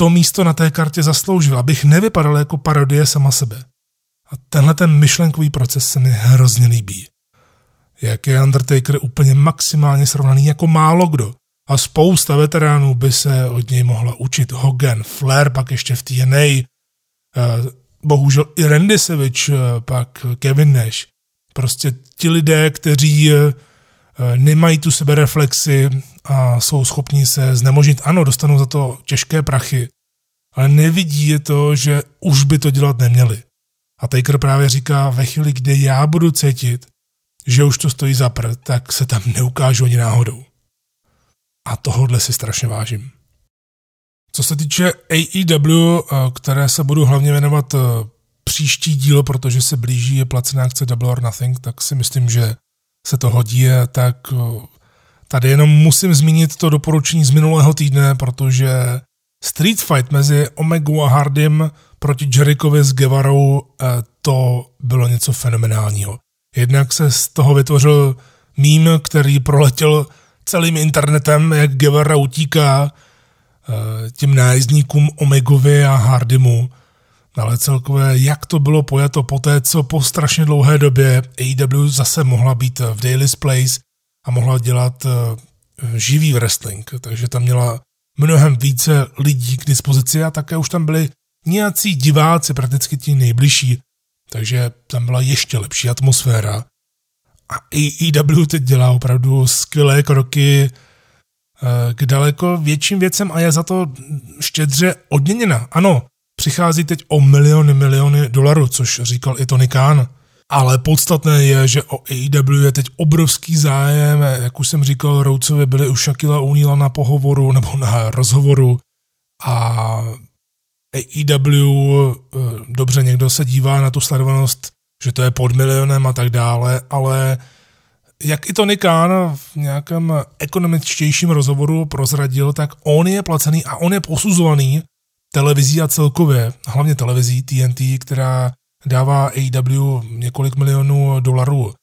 to místo na té kartě zasloužil, abych nevypadal jako parodie sama sebe. A tenhle ten myšlenkový proces se mi hrozně líbí. Jak je Undertaker úplně maximálně srovnaný jako málo kdo. A spousta veteránů by se od něj mohla učit. Hogan, Flair, pak ještě v TNA, eh, bohužel i Randy Savage, eh, pak Kevin Nash. Prostě ti lidé, kteří eh, nemají tu sebereflexi a jsou schopni se znemožnit. Ano, dostanou za to těžké prachy, ale nevidí je to, že už by to dělat neměli. A Taker právě říká, ve chvíli, kdy já budu cítit, že už to stojí za prd, tak se tam neukážu ani náhodou. A tohohle si strašně vážím. Co se týče AEW, eh, které se budu hlavně věnovat eh, příští díl, protože se blíží placená akce Double or Nothing, tak si myslím, že se to hodí, tak eh, tady jenom musím zmínit to doporučení z minulého týdne, protože Street Fight mezi Omega a Hardym proti Jerichovi s Guevarou, to bylo něco fenomenálního. Jednak se z toho vytvořil mím, který proletěl celým internetem, jak Guevara utíká eh, těm nájezdníkům Omegovi a Hardimu, ale celkové, jak to bylo pojato po té, co po strašně dlouhé době AEW zase mohla být v Daily's Place a mohla dělat eh, živý wrestling, takže tam měla mnohem více lidí k dispozici a také už tam byli nějací diváci, prakticky ti nejbližší, takže tam byla ještě lepší atmosféra. A AEW teď dělá opravdu skvělé kroky eh, k daleko větším věcem a je za to štědře odměněna. Ano, přichází teď o miliony, miliony dolarů, což říkal i Tony Khan. Ale podstatné je, že o AEW je teď obrovský zájem, jak už jsem říkal, Roucovi byli u Shaquilla O'Neala na pohovoru nebo na rozhovoru a AEW, eh, dobře, někdo se dívá na tu sledovanost, že to je pod milionem a tak dále, ale jak i Tony Khan v nějakém ekonomičtějším rozhovoru prozradil, tak on je placený a on je posuzovaný televizí a celkově, hlavně televizí TNT, která dává AEW několik milionů dolarů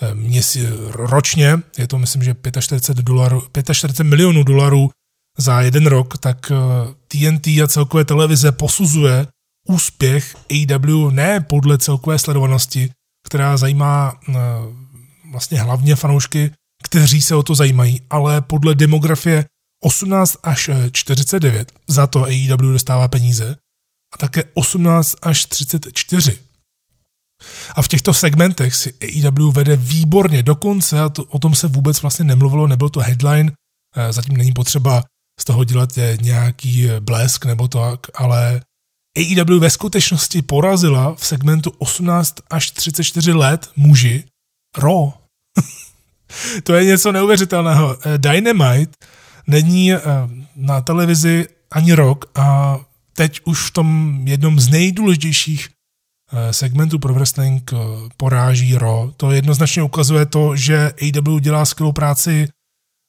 eh, měsí, ročně, je to myslím, že 45, dolarů, 45 milionů dolarů za jeden rok, tak TNT eh, a celkové televize posuzuje úspěch AEW ne podle celkové sledovanosti, která zajímá eh, vlastně hlavně fanoušky, kteří se o to zajímají, ale podle demografie 18 až 49 za to AEW dostává peníze a také 18 až 34. A v těchto segmentech si AEW vede výborně, dokonce a to, o tom se vůbec vlastně nemluvilo, nebyl to headline, eh, zatím není potřeba z toho dělat nějaký blesk nebo tak, ale AEW ve skutečnosti porazila v segmentu 18 až 34 let muži Raw. to je něco neuvěřitelného. Eh, Dynamite není eh, na televizi ani rok a teď už v tom jednom z nejdůležitějších eh, segmentů pro wrestling poráží Raw. To jednoznačně ukazuje to, že AEW dělá skvělou práci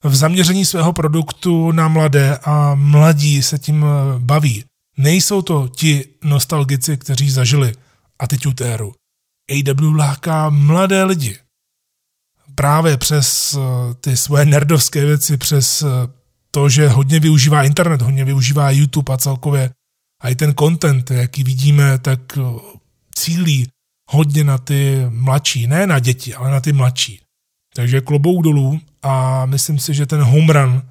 v zaměření svého produktu na mladé a mladí se tím baví. Nejsou to ti nostalgici, kteří zažili atitutéru. AW láká mladé lidi. Právě přes eh, ty svoje nerdovské věci, přes eh, to, že hodně využívá internet, hodně využívá YouTube a celkově a i ten content, jaký vidíme, tak eh, cílí hodně na ty mladší, ne na děti, ale na ty mladší. Takže klobouk dolů a myslím si, že ten home run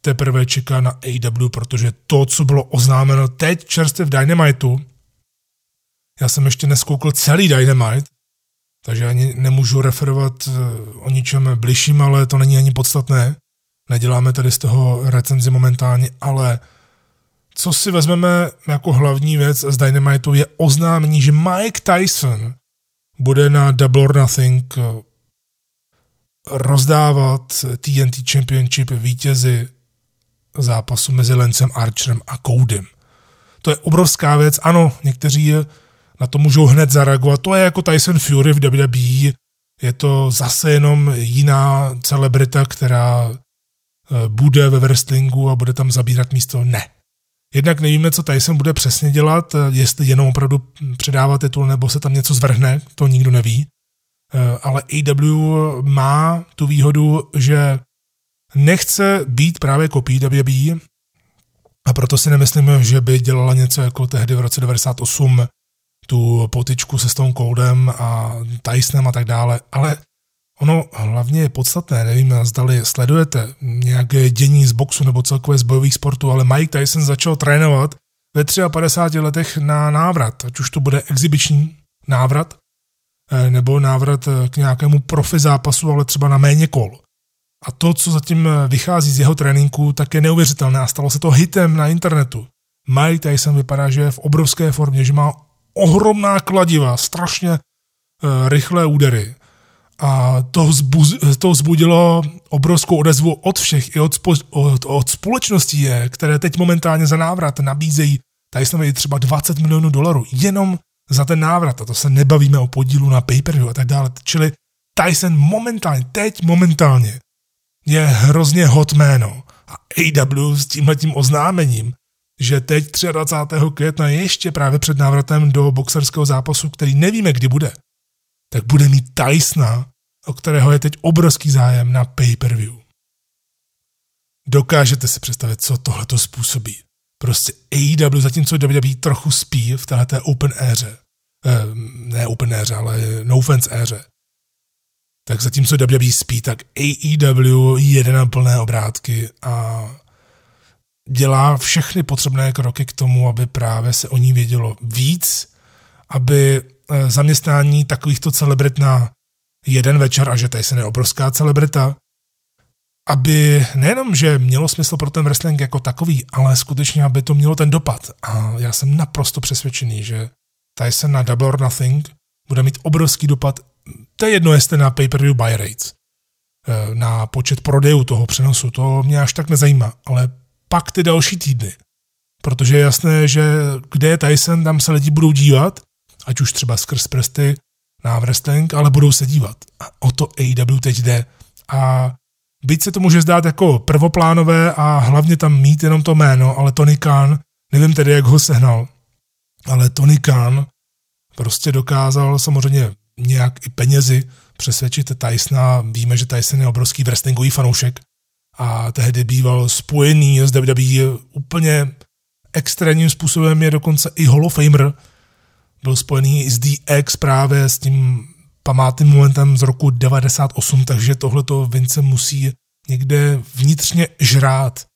teprve čeká na AW, protože to, co bylo oznámeno teď čerstvě v Dynamitu, já jsem ještě neskoukl celý Dynamite, takže ani nemůžu referovat eh, o ničem bližším, ale to není ani podstatné. Neděláme tady z toho recenzi momentálně, ale co si vezmeme jako hlavní věc z Dynamitu je oznámení, že Mike Tyson bude na Double or Nothing eh, rozdávat TNT Championship vítězi zápasu mezi Lencem Archerem a Koudem. To je obrovská věc. Ano, někteří na to můžou hned zareagovat. To je jako Tyson Fury v WWE. Je to zase jenom jiná celebrita, která bude ve wrestlingu a bude tam zabírat místo. Ne. Jednak nevíme, co Tyson bude přesně dělat, eh, jestli jenom opravdu předává titul nebo se tam něco zvrhne, to nikdo neví. Eh, ale AW má tu výhodu, že nechce být právě kopí WWE a proto si nemyslím, že by dělala něco jako tehdy v roce 98 tu potičku se Stone Coldem a Tysonem a tak dále, ale ono hlavně je podstatné, nevím, zdali sledujete nějaké dění z boxu nebo celkově z bojových sportů, ale Mike Tyson začal trénovat ve 53 letech na návrat, ať už to bude exibiční návrat, eh, nebo návrat eh, k nějakému profi zápasu, ale třeba na méně kol. A to, co zatím eh, vychází z jeho tréninku, tak je neuvěřitelné a stalo se to hitem na internetu. Mike Tyson vypadá, že je v obrovské formě, že má ohromná kladiva, strašně rychlé údery. A to, vzbuz, to vzbudilo obrovskou odezvu od všech, i od, od, od společností, které teď momentálně za návrat nabízejí Tysonovi třeba 20 milionů dolarů, jenom za ten návrat. A to se nebavíme o podílu na pay-per-view a tak dále. Čili Tyson momentálně, teď momentálně, je hrozně hot jméno. A AW s tímhletím oznámením že teď 23. května ještě právě před návratem do boxerského zápasu, který nevíme, kdy bude, tak bude mít Tysona, o kterého je teď obrovský zájem na pay-per-view. Dokážete si představit, co tohle to způsobí. Prostě AEW, zatímco WWE trochu spí v této open éře, eh, ne open éře, ale no fans éře, tak zatímco WWE spí, tak AEW jede na plné obrátky a dělá všechny potřebné kroky k tomu, aby právě se o ní vědělo víc, aby eh, zaměstnání takovýchto celebrit na jeden večer, a že tady se je obrovská celebrita, aby nejenom, že mělo smysl pro ten wrestling jako takový, ale skutečně, aby to mělo ten dopad. A já jsem naprosto přesvědčený, že Tyson na Double or Nothing bude mít obrovský dopad. To je jedno, jestli na pay-per-view buy rates, eh, na počet prodejů toho přenosu, to mě až tak nezajímá, ale pak ty další týdny. Protože je jasné, že kde je Tyson, tam se lidi budou dívat, ať už třeba skrz prsty na wrestling, ale budou se dívat. A o to AEW teď jde. A byť se to může zdát jako prvoplánové a hlavně tam mít jenom to jméno, ale Tony Khan, nevím tedy, jak ho sehnal, ale Tony Khan prostě dokázal samozřejmě nějak i penězi přesvědčit Tysona. Víme, že Tyson je obrovský wrestlingový fanoušek, a tehdy býval spojený s WWE úplně extrémním způsobem, je dokonce i Hall of Famer, byl spojený i s DX právě s tím památným momentem z roku 98, takže tohleto Vince musí někde vnitřně žrát,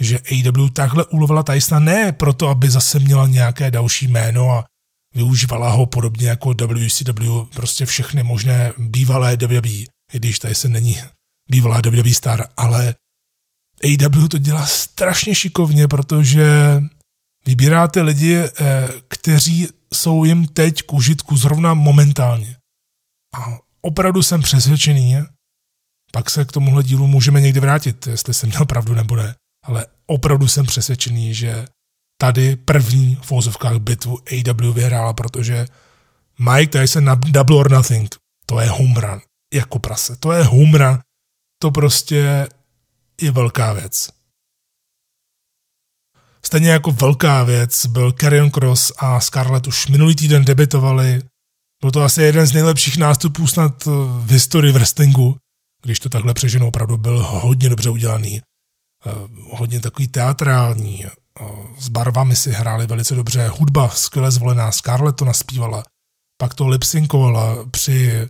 že AW takhle ulovila Tysona ne proto, aby zase měla nějaké další jméno a využívala ho podobně jako WCW, prostě všechny možné bývalé WWE, i když Tyson není bývalá WWE star, ale AW to dělá strašně šikovně, protože vybíráte lidi, eh, kteří jsou jim teď k užitku zrovna momentálně. A opravdu jsem přesvědčený, pak se k tomuhle dílu můžeme někdy vrátit, jestli jsem měl pravdu nebo ne, ale opravdu jsem přesvědčený, že tady první v vozovkách bitvu AW vyhrála, protože Mike Tyson na Double or Nothing, to je home run, jako prase, to je home run, to prostě je velká věc. Stejně jako velká věc byl Carrion Cross a Scarlett už minulý týden debitovali. Byl to asi jeden z nejlepších nástupů snad v historii wrestlingu, když to takhle přeženo opravdu byl hodně dobře udělaný. Eh, hodně takový teatrální, eh, s barvami si hráli velice dobře, hudba skvěle zvolená, Scarlett to naspívala. pak to lipsinkovala při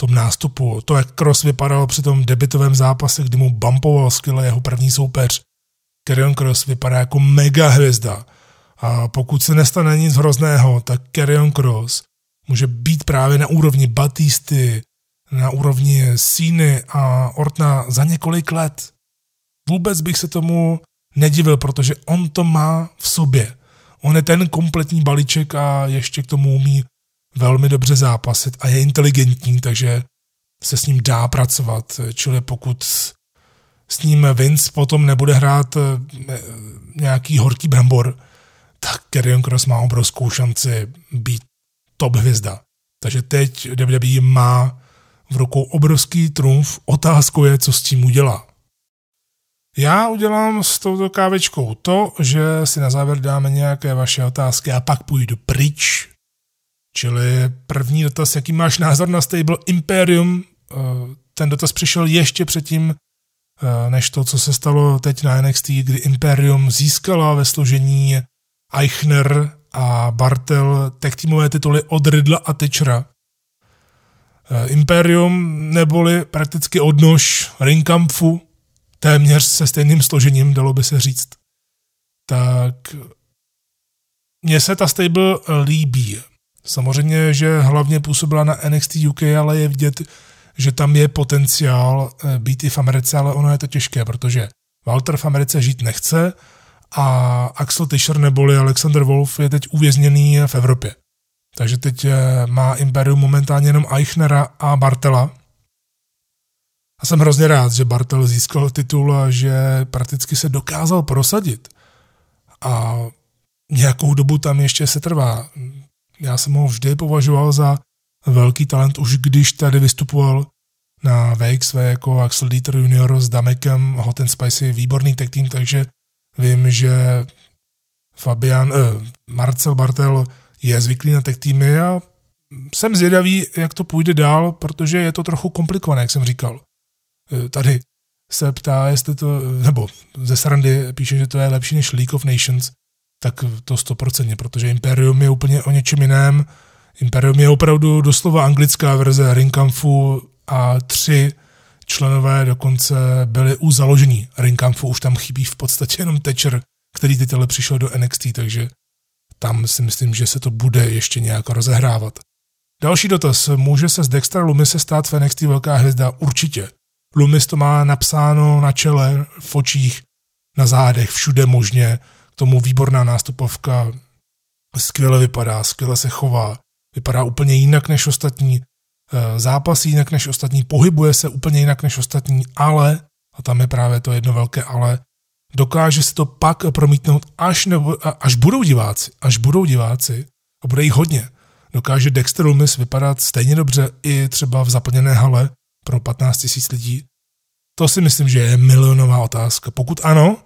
tom nástupu, to, jak Cross vypadal při tom debitovém zápase, kdy mu bumpoval skvěle jeho první soupeř. Kerion Cross vypadá jako mega hvězda. A pokud se nestane nic hrozného, tak Kerion Cross může být právě na úrovni Batisty, na úrovni Síny a Ortna za několik let. Vůbec bych se tomu nedivil, protože on to má v sobě. On je ten kompletní balíček a ještě k tomu umí velmi dobře zápasit a je inteligentní, takže se s ním dá pracovat. Čili pokud s ním Vince potom nebude hrát eh, nějaký horký brambor, tak Karrion Cross má obrovskou šanci být top hvězda. Takže teď WWE má v rukou obrovský trumf, otázkou je, co s tím udělá. Já udělám s touto kávečkou to, že si na závěr dáme nějaké vaše otázky a pak půjdu pryč. Čili první dotaz, jaký máš názor na stable Imperium? Eh, ten dotaz přišel ještě předtím, než to, co se stalo teď na NXT, kdy Imperium získala ve složení Eichner a Bartel tag týmové tituly od Ridla a Tečera. Eh, Imperium neboli prakticky odnož Ringkampfu, téměř se stejným složením, dalo by se říct. Tak mně se ta stable líbí. Samozřejmě, že hlavně působila na NXT UK, ale je vidět, že tam je potenciál eh, být i v Americe, ale ono je to těžké, protože Walter v Americe žít nechce a Axel Tischer neboli Alexander Wolf je teď uvězněný v Evropě. Takže teď eh, má Imperium momentálně jenom Eichnera a Bartela. A jsem hrozně rád, že Bartel získal titul a že prakticky se dokázal prosadit. A nějakou dobu tam ještě se trvá. Já jsem ho vždy považoval za velký talent, už když tady vystupoval na VXV jako Axel Dieter Junior s Damekem, Hot and Spicy, výborný tag team, takže vím, že Fabian, eh, Marcel Bartel je zvyklý na tech týmy a jsem zvědavý, jak to půjde dál, protože je to trochu komplikované, jak jsem říkal. Eh, tady se ptá, jestli to, nebo ze srandy píše, že to je lepší než League of Nations, tak to stoprocentně, protože Imperium je úplně o něčem jiném. Imperium je opravdu doslova anglická verze Ringkampfu a tři členové dokonce byli u založení Ringkampfu, už tam chybí v podstatě jenom Thatcher, který teď ale přišel do NXT, takže tam si myslím, že se to bude ještě nějak rozehrávat. Další dotaz. Může se z Dextra Lumis se stát v NXT velká hvězda? Určitě. Lumis to má napsáno na čele, v očích, na zádech, všude možně. K tomu výborná nástupovka. Skvěle vypadá, skvěle se chová. Vypadá úplně jinak než ostatní. Eh, zápasí jinak než ostatní, pohybuje se úplně jinak než ostatní, ale, a tam je právě to jedno velké ale, dokáže se to pak promítnout, až, nebo, až budou diváci, až budou diváci, a bude jich hodně. Dokáže Dexter Lumis vypadat stejně dobře i třeba v zaplněné hale pro 15 000 lidí? To si myslím, že je milionová otázka. Pokud ano,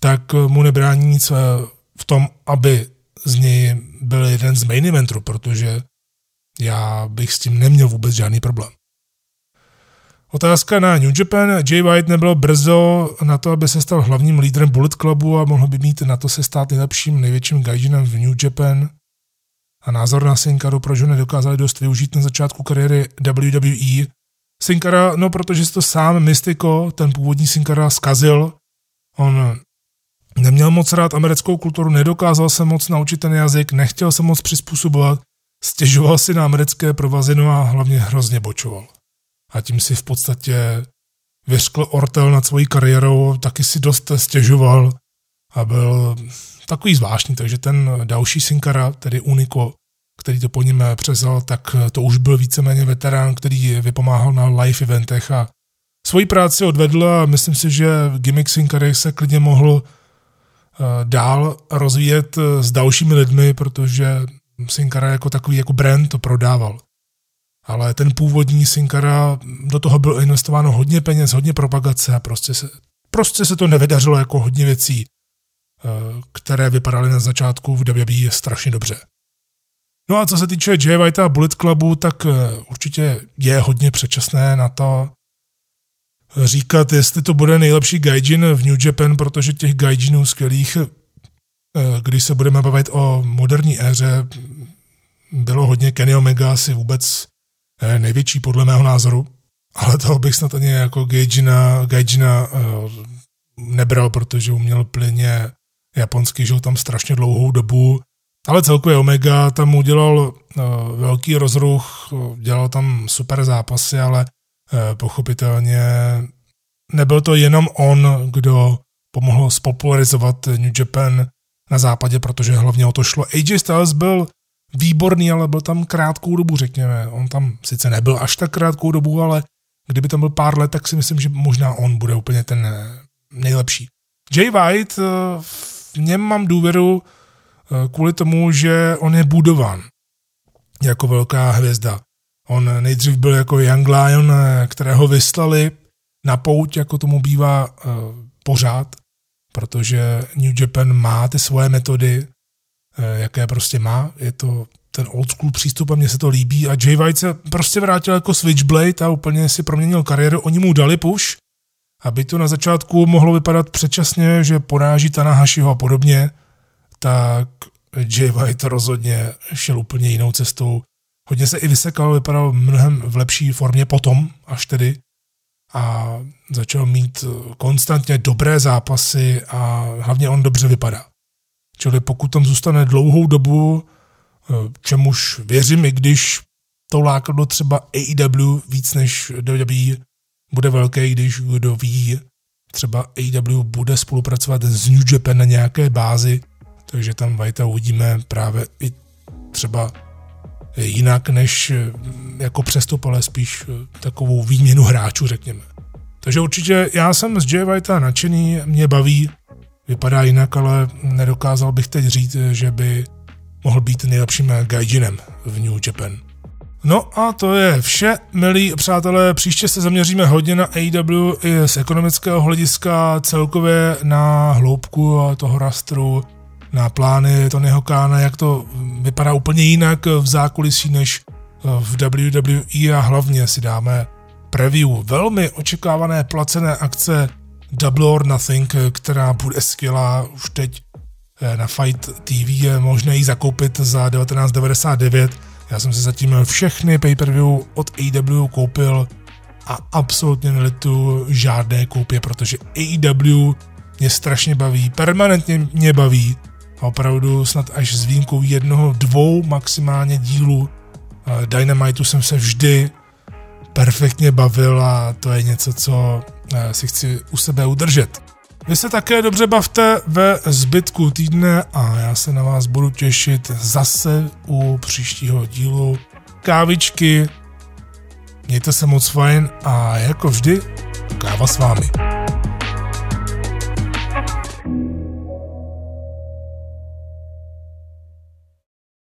tak mu nebrání nic eh, v tom, aby z něj byl jeden z main eventů, protože já bych s tím neměl vůbec žádný problém. Otázka na New Japan. Jay White nebylo brzo na to, aby se stal hlavním lídrem Bullet Clubu a mohl by mít na to se stát nejlepším, největším gaijinem v New Japan. A názor na Sinkaru, proč ho nedokázali dost využít na začátku kariéry WWE. Sinkara, no protože si to sám Mystico, ten původní Sinkara, zkazil. On neměl moc rád americkou kulturu, nedokázal se moc naučit ten jazyk, nechtěl se moc přizpůsobovat, stěžoval si na americké provazy, no a hlavně hrozně bočoval. A tím si v podstatě vyřkl Ortel nad svojí kariérou, taky si dost stěžoval a byl takový zvláštní, takže ten další Sinkara, tedy Uniko, který to po něm přezal, tak to už byl víceméně veterán, který vypomáhal na live eventech a svoji práci odvedl a myslím si, že gimmick Sinkary se klidně mohl dál rozvíjet eh, s dalšími lidmi, protože Sinkara jako takový jako brand to prodával ale ten původní Sinkara, do toho bylo investováno hodně peněz, hodně propagace a prostě se, prostě se to nevydařilo jako hodně věcí, eh, které vypadaly na začátku v WWE strašně dobře. No a co se týče Jay White a Bullet Clubu, tak eh, určitě je hodně předčasné na to říkat, jestli to bude nejlepší gaijin v New Japan, protože těch gaijinů skvělých, eh, když se budeme bavit o moderní éře, bylo hodně. Kenny Omega, asi vůbec eh, největší podle mého názoru, ale toho bych snad ani jako Gaijina, Gaijina uh, nebral, protože uměl plyně japonský, žil tam strašně dlouhou dobu, ale celkově Omega tam udělal velký rozruch, dělal tam super zápasy, ale pochopitelně nebyl to jenom on, kdo pomohl spopularizovat New Japan na západě, protože hlavně o to šlo. AJ Styles byl výborný, ale byl tam krátkou dobu, řekněme. On tam sice nebyl až tak krátkou dobu, ale kdyby tam byl pár let, tak si myslím, že možná on bude úplně ten eh, nejlepší. Jay White, eh, v něm mám důvěru eh, kvůli tomu, že on je budován jako velká hvězda. On nejdřív byl jako Young Lion, kterého vyslali na pouť, jako tomu bývá pořád, protože New Japan má ty svoje metody, eh, jaké prostě má. Je to ten old school přístup a mně se to líbí a Jay White se prostě vrátil jako Switchblade a úplně si proměnil kariéru. Oni mu dali push, aby to na začátku mohlo vypadat předčasně, že poráží Tanahashiho a podobně, tak Jay White rozhodně šel úplně jinou cestou. Hodně se i vysekal, vypadal mnohem v lepší formě potom, až tedy a začal mít eh, konstantně dobré zápasy a hlavně on dobře vypadá. Čili pokud tam zůstane dlouhou dobu, eh, čemuž věřím, i když to lákadlo třeba AEW víc než WWE bude velké, když kdo ví, třeba AEW bude spolupracovat s New Japan na nějaké bázi, takže tam Vajta uvidíme právě i třeba jinak než eh, jako přestup, ale spíš eh, takovou výměnu hráčů, řekněme. Takže určitě já jsem z Jay Whitea nadšený, mě baví, vypadá jinak, ale nedokázal bych teď říct, že by mohl být nejlepším gaijinem v New Japan. No a to je vše, milí přátelé. Příště se zaměříme hodně na AEW i z ekonomického hlediska, celkově na hloubku toho rastru, na plány Tonyho Kána, jak to vypadá úplně jinak v zákulisí než v WWE a hlavně si dáme preview velmi očekávané placené akce Double or Nothing, která bude skvělá už teď eh, na Fight TV je možné ji zakoupit za 1999. Já jsem si zatím všechny pay-per-view od AEW koupil a absolutně nelitu žádné koupě, protože AEW mě strašně baví, permanentně mě baví a opravdu snad až s výjimkou jednoho, dvou maximálně dílů eh, Dynamitu jsem se vždy perfektně bavil a to je něco, co eh, si chci u sebe udržet. Vy se také dobře bavte ve zbytku týdne a já se na vás budu těšit zase u příštího dílu kávičky. Mějte se moc fajn a jako vždy káva s vámi.